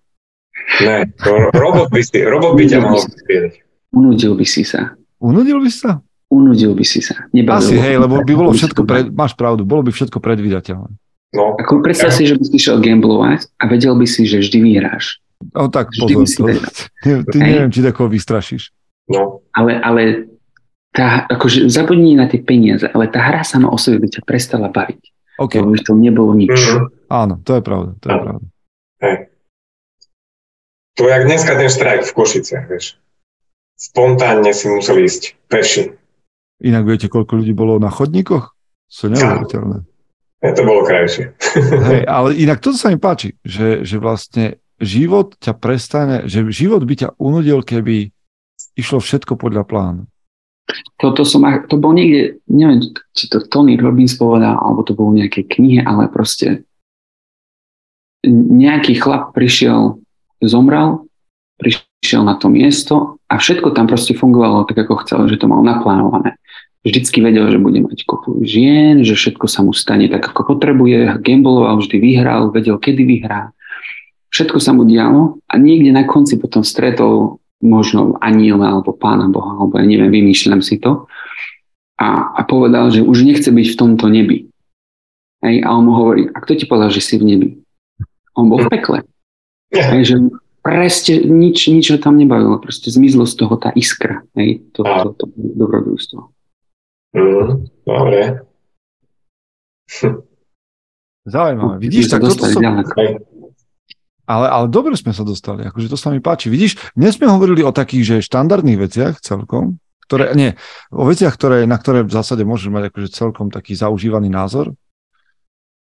Ne, to robot by, si, robot by ťa vyspieť. Unudil by si sa. Unudil by si sa? Unudil by si sa. Nebavil Asi, hej, lebo by bolo všetko, pred, máš pravdu, bolo by všetko predvydateľné. No. Ako predstav ja. si, že by si šiel gamblovať a vedel by si, že vždy vyhráš. No tak vždy pozor, to, ty, ty neviem, či takoho vystrašíš. No. Ale, ale tá, akože zabudni na tie peniaze, ale tá hra sama o sebe by ťa prestala baviť. Okay. Lebo by to nebolo nič. Mm-hmm. Áno, to je pravda. To je Áno. pravda. Hej. To jak dneska ten štrajk v Košiciach, vieš. Spontánne si museli ísť peši. Inak viete, koľko ľudí bolo na chodníkoch? Sú neuveriteľné. Ja, to bolo krajšie. [LAUGHS] Hej, ale inak toto sa mi páči, že, že vlastne život ťa prestane, že život by ťa unudil, keby išlo všetko podľa plánu. To, to, som, to bol niekde, neviem, či to Tony Robbins povedal, alebo to bolo v nejakej knihe, ale proste nejaký chlap prišiel, zomrel, prišiel na to miesto a všetko tam proste fungovalo tak, ako chcel, že to mal naplánované. Vždycky vedel, že bude mať kopu žien, že všetko sa mu stane tak, ako potrebuje, gamboloval, vždy vyhral, vedel, kedy vyhrá. Všetko sa mu dialo a niekde na konci potom stretol možno aniela alebo pána Boha, alebo ja neviem, vymýšľam si to. A, a povedal, že už nechce byť v tomto nebi. Hej, a on mu hovorí, a kto ti povedal, že si v nebi? On bol v pekle. Hej, že presne nič, nič ho tam nebavilo. Proste zmizlo z toho tá iskra. Hej, to, to, to, to dobrodružstvo. Mm, dobre. Zaujímavé. Vidíš, tak toto som... Ale, ale dobre sme sa dostali, akože to sa mi páči. Vidíš, dnes sme hovorili o takých, že štandardných veciach celkom, ktoré, nie, o veciach, ktoré, na ktoré v zásade môžeš mať akože celkom taký zaužívaný názor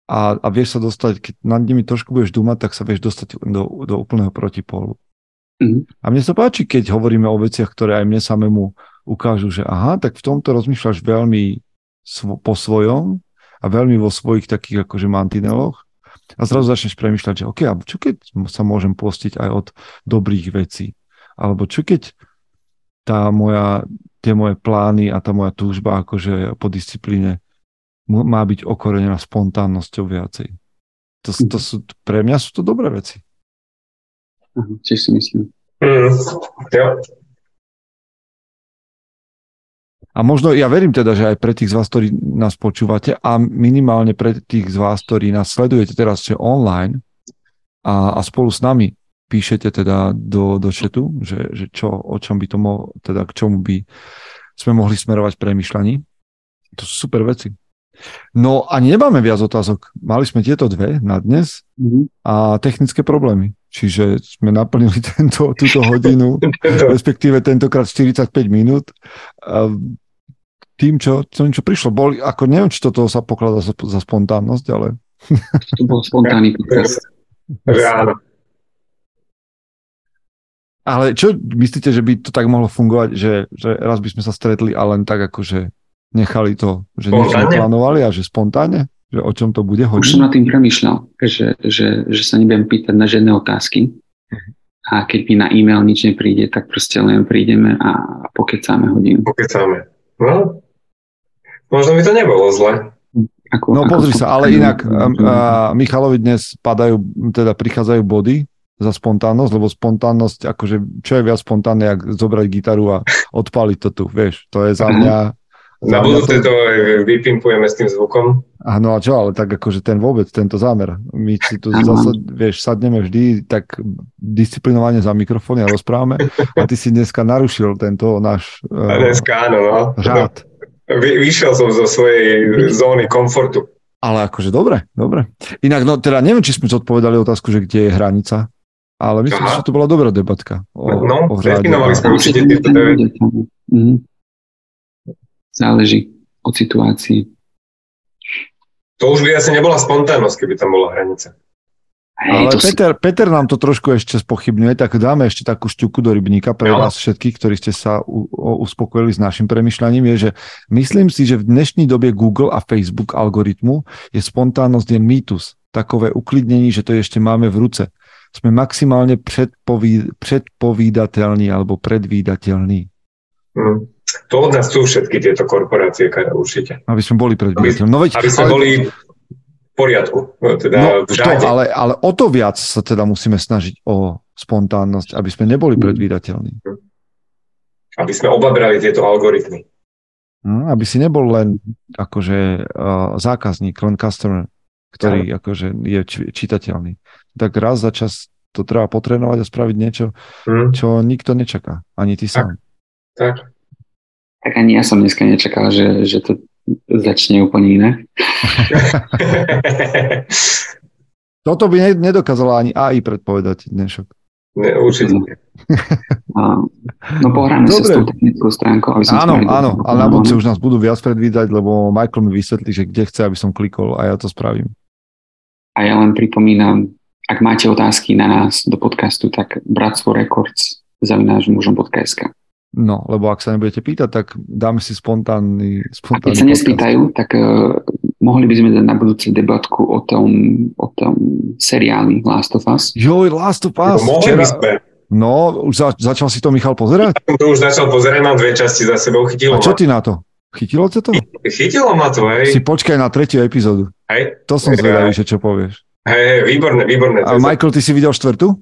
a, a vieš sa dostať, keď nad nimi trošku budeš dúmať, tak sa vieš dostať do, do úplného protipólu. Mm-hmm. A mne sa páči, keď hovoríme o veciach, ktoré aj mne samému ukážu, že aha, tak v tomto rozmýšľaš veľmi svo, po svojom a veľmi vo svojich takých akože mantineloch a zrazu začneš premyšľať, že OK, a čo keď sa môžem postiť aj od dobrých vecí? Alebo čo keď tá moja, tie moje plány a tá moja túžba akože po disciplíne má byť okorenená spontánnosťou viacej. To, to sú, pre mňa sú to dobré veci. Tiež si myslím. Mm, jo. A možno, ja verím teda, že aj pre tých z vás, ktorí nás počúvate a minimálne pre tých z vás, ktorí nás sledujete teraz že online a, a spolu s nami píšete teda do, do chatu, že, že čo, o čom by to mohlo, teda k čomu by sme mohli smerovať premyšľaní. To sú super veci. No ani nemáme viac otázok. Mali sme tieto dve na dnes mm-hmm. a technické problémy. Čiže sme naplnili [LAUGHS] tento, túto hodinu, respektíve tentokrát 45 minút. Tým, čo, tým, čo prišlo. Boli, ako neviem, či toto sa pokladá za, za spontánnosť, ale... To bol spontánny Áno. Ale čo myslíte, že by to tak mohlo fungovať, že, že raz by sme sa stretli a len tak akože nechali to, že nič neplánovali a že spontánne? Že o čom to bude hodiť? Už som nad tým premyšľal, že, že, že sa nebudem pýtať na žiadne otázky a keď mi na e-mail nič nepríde, tak proste len prídeme a pokecáme hodinu. Pokecáme. No, možno by to nebolo zle. Ako, no ako pozri sa, ale inak a, Michalovi dnes padajú, teda prichádzajú body za spontánnosť, lebo spontánnosť, akože čo je viac spontánne, ako zobrať gitaru a odpaliť to tu, vieš, to je za mhm. mňa... Na budúce to... to vypimpujeme s tým zvukom. Áno a čo, ale tak akože ten vôbec, tento zámer. My si tu zase, vieš, sadneme vždy tak disciplinovane za mikrofóny a rozprávame a ty si dneska narušil tento náš uh, dneska, áno, no. řád. Vy, vyšiel som zo svojej zóny komfortu. Ale akože dobre, dobre. Inak, no teda neviem, či sme zodpovedali otázku, že kde je hranica ale myslím, Aha. že to bola dobrá debatka. O, no, o definovali sme určite tieto mm. Záleží od situácii. To už by asi nebola spontánnosť, keby tam bola hranica. Hej, Ale Peter, si... Peter nám to trošku ešte spochybňuje, tak dáme ešte takú šťuku do rybníka pre no. vás všetkých, ktorí ste sa u, u, uspokojili s našim premyšľaním, je, že myslím si, že v dnešnej dobe Google a Facebook algoritmu je spontánnosť je mýtus. Takové uklidnení, že to ešte máme v ruce sme maximálne predpoví, predpovídateľní alebo predvídateľní. Hmm. To od nás sú všetky tieto korporácie, určite. Aby sme boli predvídateľní. No veď, aby sme ale... boli poriadku, no, teda no, v to, ale, ale o to viac sa teda musíme snažiť o spontánnosť, aby sme neboli hmm. predvídateľní. Aby sme obabrali tieto algoritmy. No, aby si nebol len akože uh, zákazník, len customer, ktorý ja. akože je čitateľný tak raz za čas to treba potrénovať a spraviť niečo, hmm. čo nikto nečaká. Ani ty sám. Tak. tak. ani ja som dneska nečakal, že, že to začne úplne iné. [LAUGHS] Toto by nedokázala ani AI predpovedať dnešok. Ne, určite. No pohráme Dobre. sa s tou technickou stránkou. Aby som áno, áno, ale na budúce už nás budú viac predvídať, lebo Michael mi vysvetlí, že kde chce, aby som klikol a ja to spravím. A ja len pripomínam, ak máte otázky na nás do podcastu, tak Bratstvo Records zavináš mužom.sk. No, lebo ak sa nebudete pýtať, tak dáme si spontánny, spontánny A keď sa nespýtajú, tak uh, mohli by sme dať na budúci debatku o tom, o tom seriáli Last of Us. Joj, Last of Us. No, mohli by sme. No, už za, začal si to Michal pozerať? Ja to už začal pozerať, mám dve časti za sebou, chytilo A čo ty na to? Chytilo ťa to? Chytilo ma to, hej. Si počkaj na tretiu epizódu. Hej. To som zvedavý, že čo povieš. Hej, hej, výborné, výborné. A Michael, ty si videl štvrtú?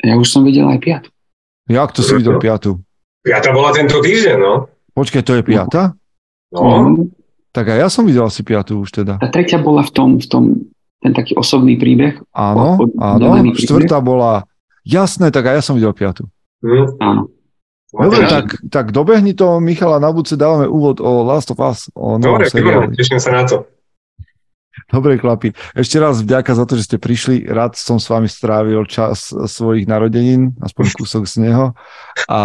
Ja už som videl aj piatu. Jak to si videl piatu? Piata bola tento týždeň, no. Počkaj, to je piata? No. Mm. Tak aj ja som videl asi piatu už teda. Tá tretia bola v tom, v tom ten taký osobný príbeh. Áno, áno. Štvrtá bola, jasné, tak aj ja som videl piatu. Mm. Áno. Dobre, tak, tak dobehni to, Michala, na budúce dávame úvod o Last of Us. O Dobre, teším sa na to. Dobre, chlapi. Ešte raz vďaka za to, že ste prišli. Rád som s vami strávil čas svojich narodenín, aspoň kúsok z neho. A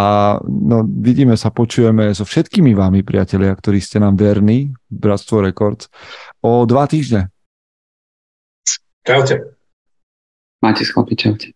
no, vidíme sa, počujeme so všetkými vami, priatelia, ktorí ste nám verní, Bratstvo Records, o dva týždne. Čaute. Máte chlapi, čaute.